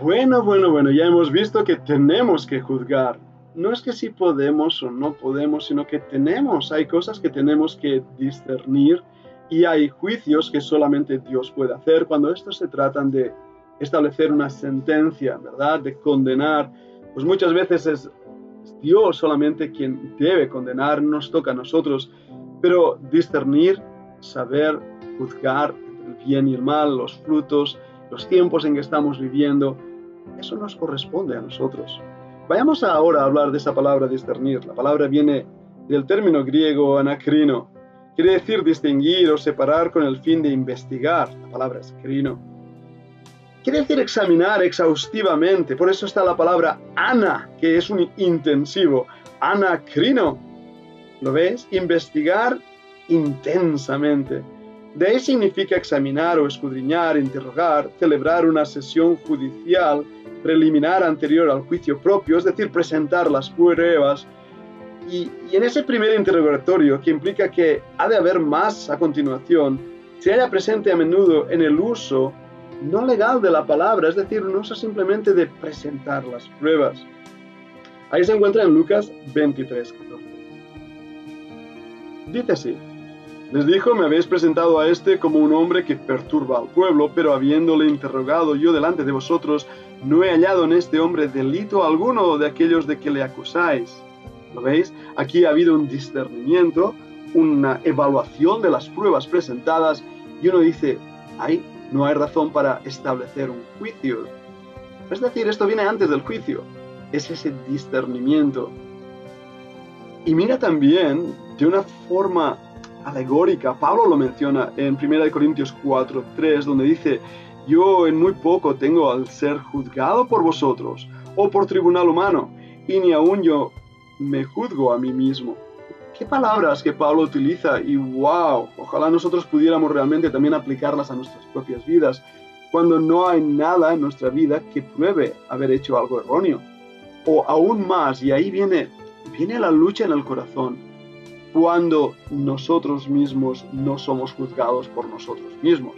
Bueno, bueno, bueno, ya hemos visto que tenemos que juzgar. No es que si podemos o no podemos, sino que tenemos, hay cosas que tenemos que discernir y hay juicios que solamente Dios puede hacer cuando estos se tratan de establecer una sentencia, ¿verdad? De condenar. Pues muchas veces es Dios solamente quien debe condenar, nos toca a nosotros. Pero discernir, saber, juzgar el bien y el mal, los frutos, los tiempos en que estamos viviendo, eso nos corresponde a nosotros. Vayamos ahora a hablar de esa palabra discernir. La palabra viene del término griego anacrino. Quiere decir distinguir o separar con el fin de investigar. La palabra es crino. Quiere decir examinar exhaustivamente. Por eso está la palabra ana, que es un intensivo. Anacrino. ¿Lo ves? Investigar intensamente. De ahí significa examinar o escudriñar, interrogar, celebrar una sesión judicial preliminar anterior al juicio propio, es decir, presentar las pruebas. Y, en ese primer interrogatorio, que implica que ha de haber más a continuación, se haya presente a menudo en el uso no legal de la palabra, es decir, un uso simplemente de presentar las pruebas. Ahí se encuentra en Lucas 23, 14. Dice así. Les dijo, me habéis presentado a este como un hombre que perturba al pueblo, pero habiéndole interrogado yo delante de vosotros, no he hallado en este hombre delito alguno de aquellos de que le acusáis. ¿Lo veis? Aquí ha habido un discernimiento, una evaluación de las pruebas presentadas y uno dice, ay, no hay razón para establecer un juicio. Es decir, esto viene antes del juicio. Es ese discernimiento. Y mira también de una forma alegórica. Pablo lo menciona en 1 Corintios 4, 3, donde dice, yo en muy poco tengo al ser juzgado por vosotros o por tribunal humano, y ni aún yo me juzgo a mí mismo. Qué palabras que Pablo utiliza y wow, ojalá nosotros pudiéramos realmente también aplicarlas a nuestras propias vidas, cuando no hay nada en nuestra vida que pruebe haber hecho algo erróneo. O aún más, y ahí viene, viene la lucha en el corazón cuando nosotros mismos no somos juzgados por nosotros mismos.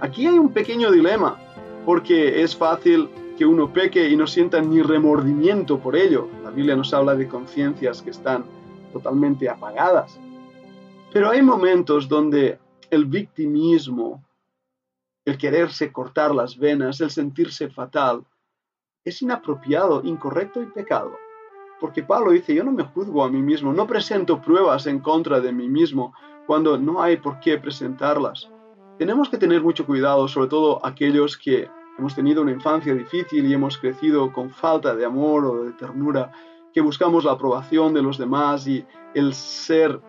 Aquí hay un pequeño dilema, porque es fácil que uno peque y no sienta ni remordimiento por ello. La Biblia nos habla de conciencias que están totalmente apagadas. Pero hay momentos donde el victimismo, el quererse cortar las venas, el sentirse fatal, es inapropiado, incorrecto y pecado. Porque Pablo dice, yo no me juzgo a mí mismo, no presento pruebas en contra de mí mismo cuando no hay por qué presentarlas. Tenemos que tener mucho cuidado, sobre todo aquellos que hemos tenido una infancia difícil y hemos crecido con falta de amor o de ternura, que buscamos la aprobación de los demás y el ser,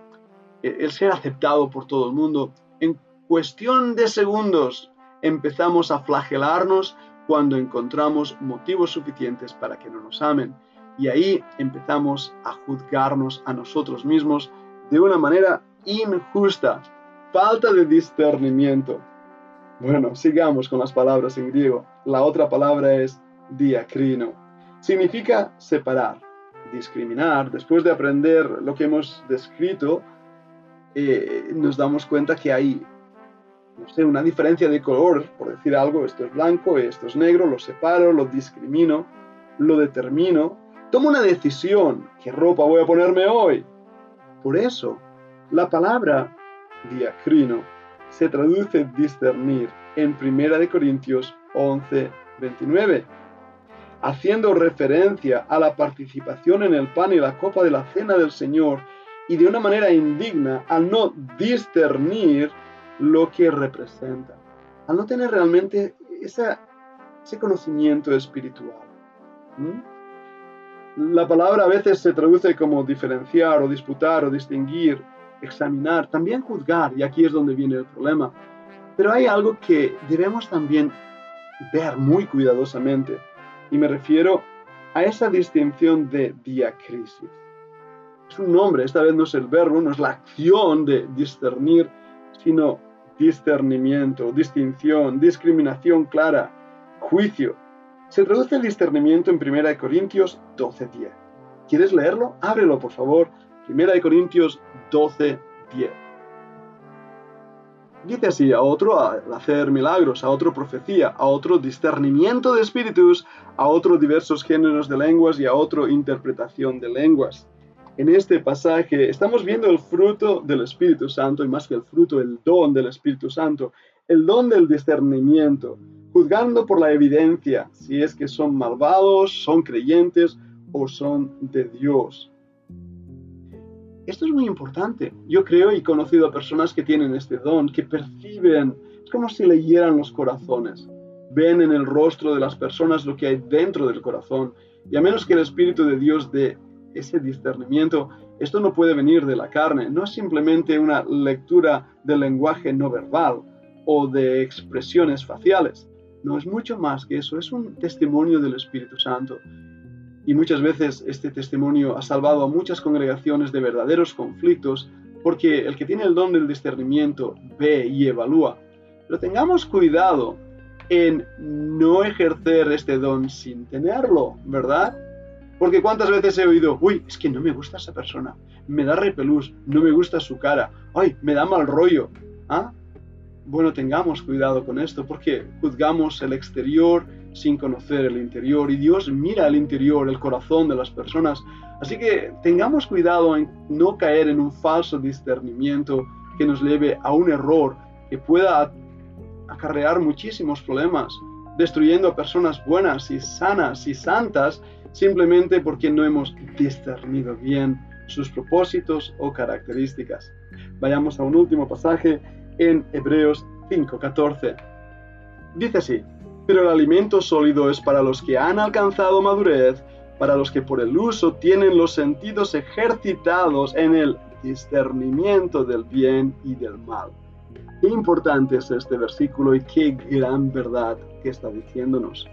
el ser aceptado por todo el mundo. En cuestión de segundos empezamos a flagelarnos cuando encontramos motivos suficientes para que no nos amen y ahí empezamos a juzgarnos a nosotros mismos de una manera injusta, falta de discernimiento. Bueno, sigamos con las palabras en griego. La otra palabra es diacrino. Significa separar, discriminar. Después de aprender lo que hemos descrito, eh, nos damos cuenta que hay, no sé, una diferencia de color, por decir algo, esto es blanco, esto es negro, lo separo, lo discrimino, lo determino Tomo una decisión. ¿Qué ropa voy a ponerme hoy? Por eso, la palabra diacrino se traduce discernir en 1 Corintios 11, 29, haciendo referencia a la participación en el pan y la copa de la cena del Señor y de una manera indigna al no discernir lo que representa, al no tener realmente ese conocimiento espiritual. La palabra a veces se traduce como diferenciar o disputar o distinguir, examinar, también juzgar, y aquí es donde viene el problema. Pero hay algo que debemos también ver muy cuidadosamente, y me refiero a esa distinción de diacrisis. Es un nombre, esta vez no es el verbo, no es la acción de discernir, sino discernimiento, distinción, discriminación clara, juicio, se traduce el discernimiento en 1 Corintios 12.10. ¿Quieres leerlo? Ábrelo, por favor. 1 Corintios 12.10. Dice así, a otro hacer milagros, a otro profecía, a otro discernimiento de espíritus, a otro diversos géneros de lenguas y a otro interpretación de lenguas. En este pasaje estamos viendo el fruto del Espíritu Santo y más que el fruto, el don del Espíritu Santo, el don del discernimiento, juzgando por la evidencia si es que son malvados, son creyentes o son de Dios. Esto es muy importante. Yo creo y he conocido a personas que tienen este don, que perciben, es como si leyeran los corazones, ven en el rostro de las personas lo que hay dentro del corazón. Y a menos que el Espíritu de Dios dé ese discernimiento, esto no puede venir de la carne, no es simplemente una lectura del lenguaje no verbal o de expresiones faciales. No es mucho más que eso, es un testimonio del Espíritu Santo. Y muchas veces este testimonio ha salvado a muchas congregaciones de verdaderos conflictos porque el que tiene el don del discernimiento ve y evalúa. Pero tengamos cuidado en no ejercer este don sin tenerlo, ¿verdad? Porque cuántas veces he oído, uy, es que no me gusta esa persona, me da repelús, no me gusta su cara, ay, me da mal rollo. ¿Ah? Bueno, tengamos cuidado con esto porque juzgamos el exterior sin conocer el interior y Dios mira el interior, el corazón de las personas. Así que tengamos cuidado en no caer en un falso discernimiento que nos lleve a un error que pueda acarrear muchísimos problemas, destruyendo a personas buenas y sanas y santas simplemente porque no hemos discernido bien sus propósitos o características. Vayamos a un último pasaje en Hebreos 5:14. Dice así, pero el alimento sólido es para los que han alcanzado madurez, para los que por el uso tienen los sentidos ejercitados en el discernimiento del bien y del mal. Qué importante es este versículo y qué gran verdad que está diciéndonos.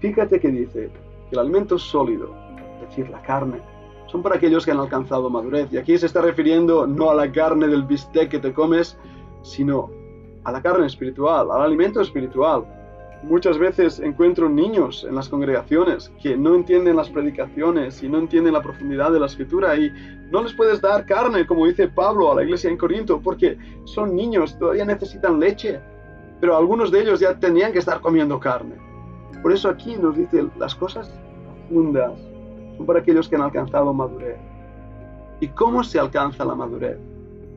Fíjate que dice que el alimento sólido, es decir, la carne, son para aquellos que han alcanzado madurez. Y aquí se está refiriendo no a la carne del bistec que te comes, sino a la carne espiritual, al alimento espiritual. Muchas veces encuentro niños en las congregaciones que no entienden las predicaciones y no entienden la profundidad de la escritura y no les puedes dar carne, como dice Pablo a la iglesia en Corinto, porque son niños, todavía necesitan leche, pero algunos de ellos ya tenían que estar comiendo carne. Por eso aquí nos dice las cosas profundas son para aquellos que han alcanzado madurez. ¿Y cómo se alcanza la madurez?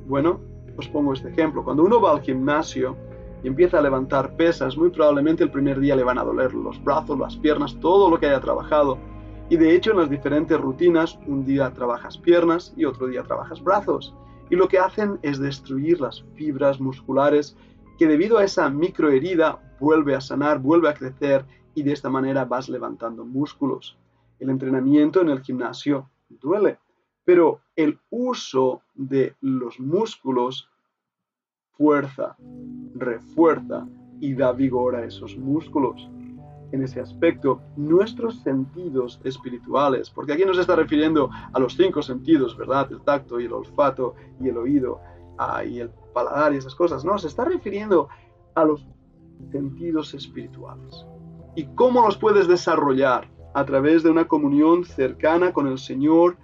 Bueno, os pongo este ejemplo. Cuando uno va al gimnasio y empieza a levantar pesas, muy probablemente el primer día le van a doler los brazos, las piernas, todo lo que haya trabajado. Y de hecho en las diferentes rutinas, un día trabajas piernas y otro día trabajas brazos. Y lo que hacen es destruir las fibras musculares que debido a esa microherida vuelve a sanar, vuelve a crecer y de esta manera vas levantando músculos. El entrenamiento en el gimnasio duele, pero el uso de los músculos fuerza, refuerza y da vigor a esos músculos. En ese aspecto, nuestros sentidos espirituales, porque aquí nos está refiriendo a los cinco sentidos, ¿verdad? El tacto y el olfato y el oído ah, y el paladar y esas cosas, no, se está refiriendo a los sentidos espirituales. ¿Y cómo los puedes desarrollar? A través de una comunión cercana con el Señor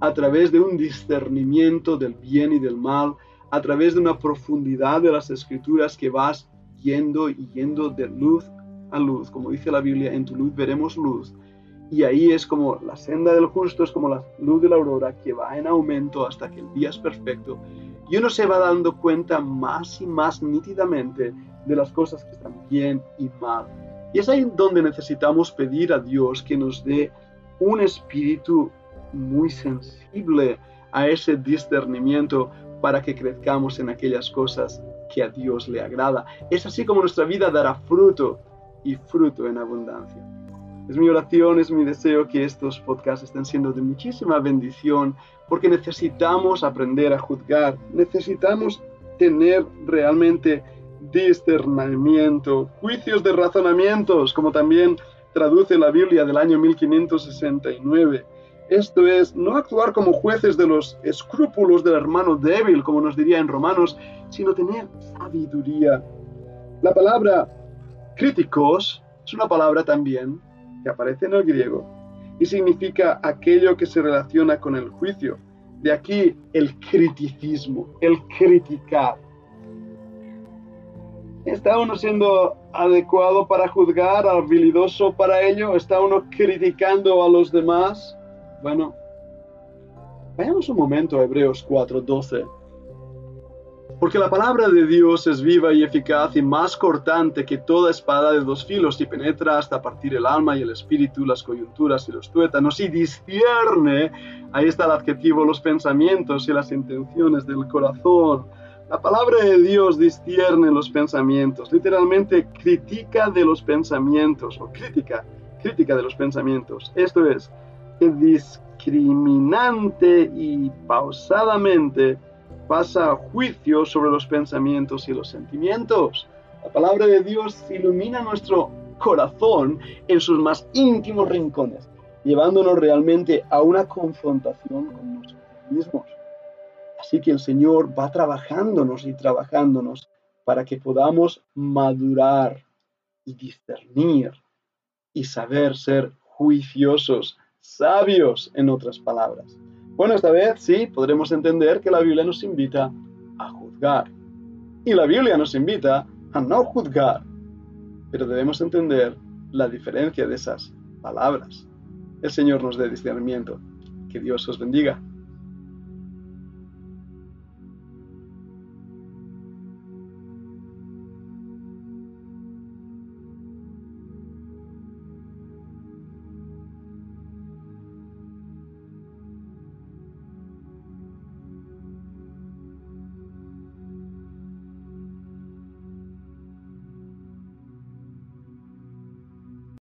a través de un discernimiento del bien y del mal, a través de una profundidad de las escrituras que vas yendo y yendo de luz a luz, como dice la Biblia, en tu luz veremos luz. Y ahí es como la senda del justo, es como la luz de la aurora que va en aumento hasta que el día es perfecto. Y uno se va dando cuenta más y más nítidamente de las cosas que están bien y mal. Y es ahí donde necesitamos pedir a Dios que nos dé un espíritu muy sensible a ese discernimiento para que crezcamos en aquellas cosas que a Dios le agrada. Es así como nuestra vida dará fruto y fruto en abundancia. Es mi oración, es mi deseo que estos podcasts estén siendo de muchísima bendición porque necesitamos aprender a juzgar, necesitamos tener realmente discernimiento, juicios de razonamientos, como también traduce la Biblia del año 1569 esto es, no actuar como jueces de los escrúpulos del hermano débil, como nos diría en Romanos, sino tener sabiduría. La palabra críticos es una palabra también que aparece en el griego y significa aquello que se relaciona con el juicio. De aquí el criticismo, el criticar. ¿Está uno siendo adecuado para juzgar, habilidoso para ello? ¿Está uno criticando a los demás? Bueno, vayamos un momento a Hebreos 4:12. Porque la palabra de Dios es viva y eficaz y más cortante que toda espada de dos filos y penetra hasta partir el alma y el espíritu, las coyunturas y los tuétanos y discierne, ahí está el adjetivo, los pensamientos y las intenciones del corazón. La palabra de Dios discierne los pensamientos, literalmente critica de los pensamientos o crítica, crítica de los pensamientos. Esto es, discriminante y pausadamente pasa juicio sobre los pensamientos y los sentimientos. La palabra de Dios ilumina nuestro corazón en sus más íntimos rincones, llevándonos realmente a una confrontación con nosotros mismos. Así que el Señor va trabajándonos y trabajándonos para que podamos madurar y discernir y saber ser juiciosos, sabios en otras palabras. Bueno, esta vez sí podremos entender que la Biblia nos invita a juzgar. Y la Biblia nos invita a no juzgar. Pero debemos entender la diferencia de esas palabras. El Señor nos dé discernimiento. Que Dios os bendiga.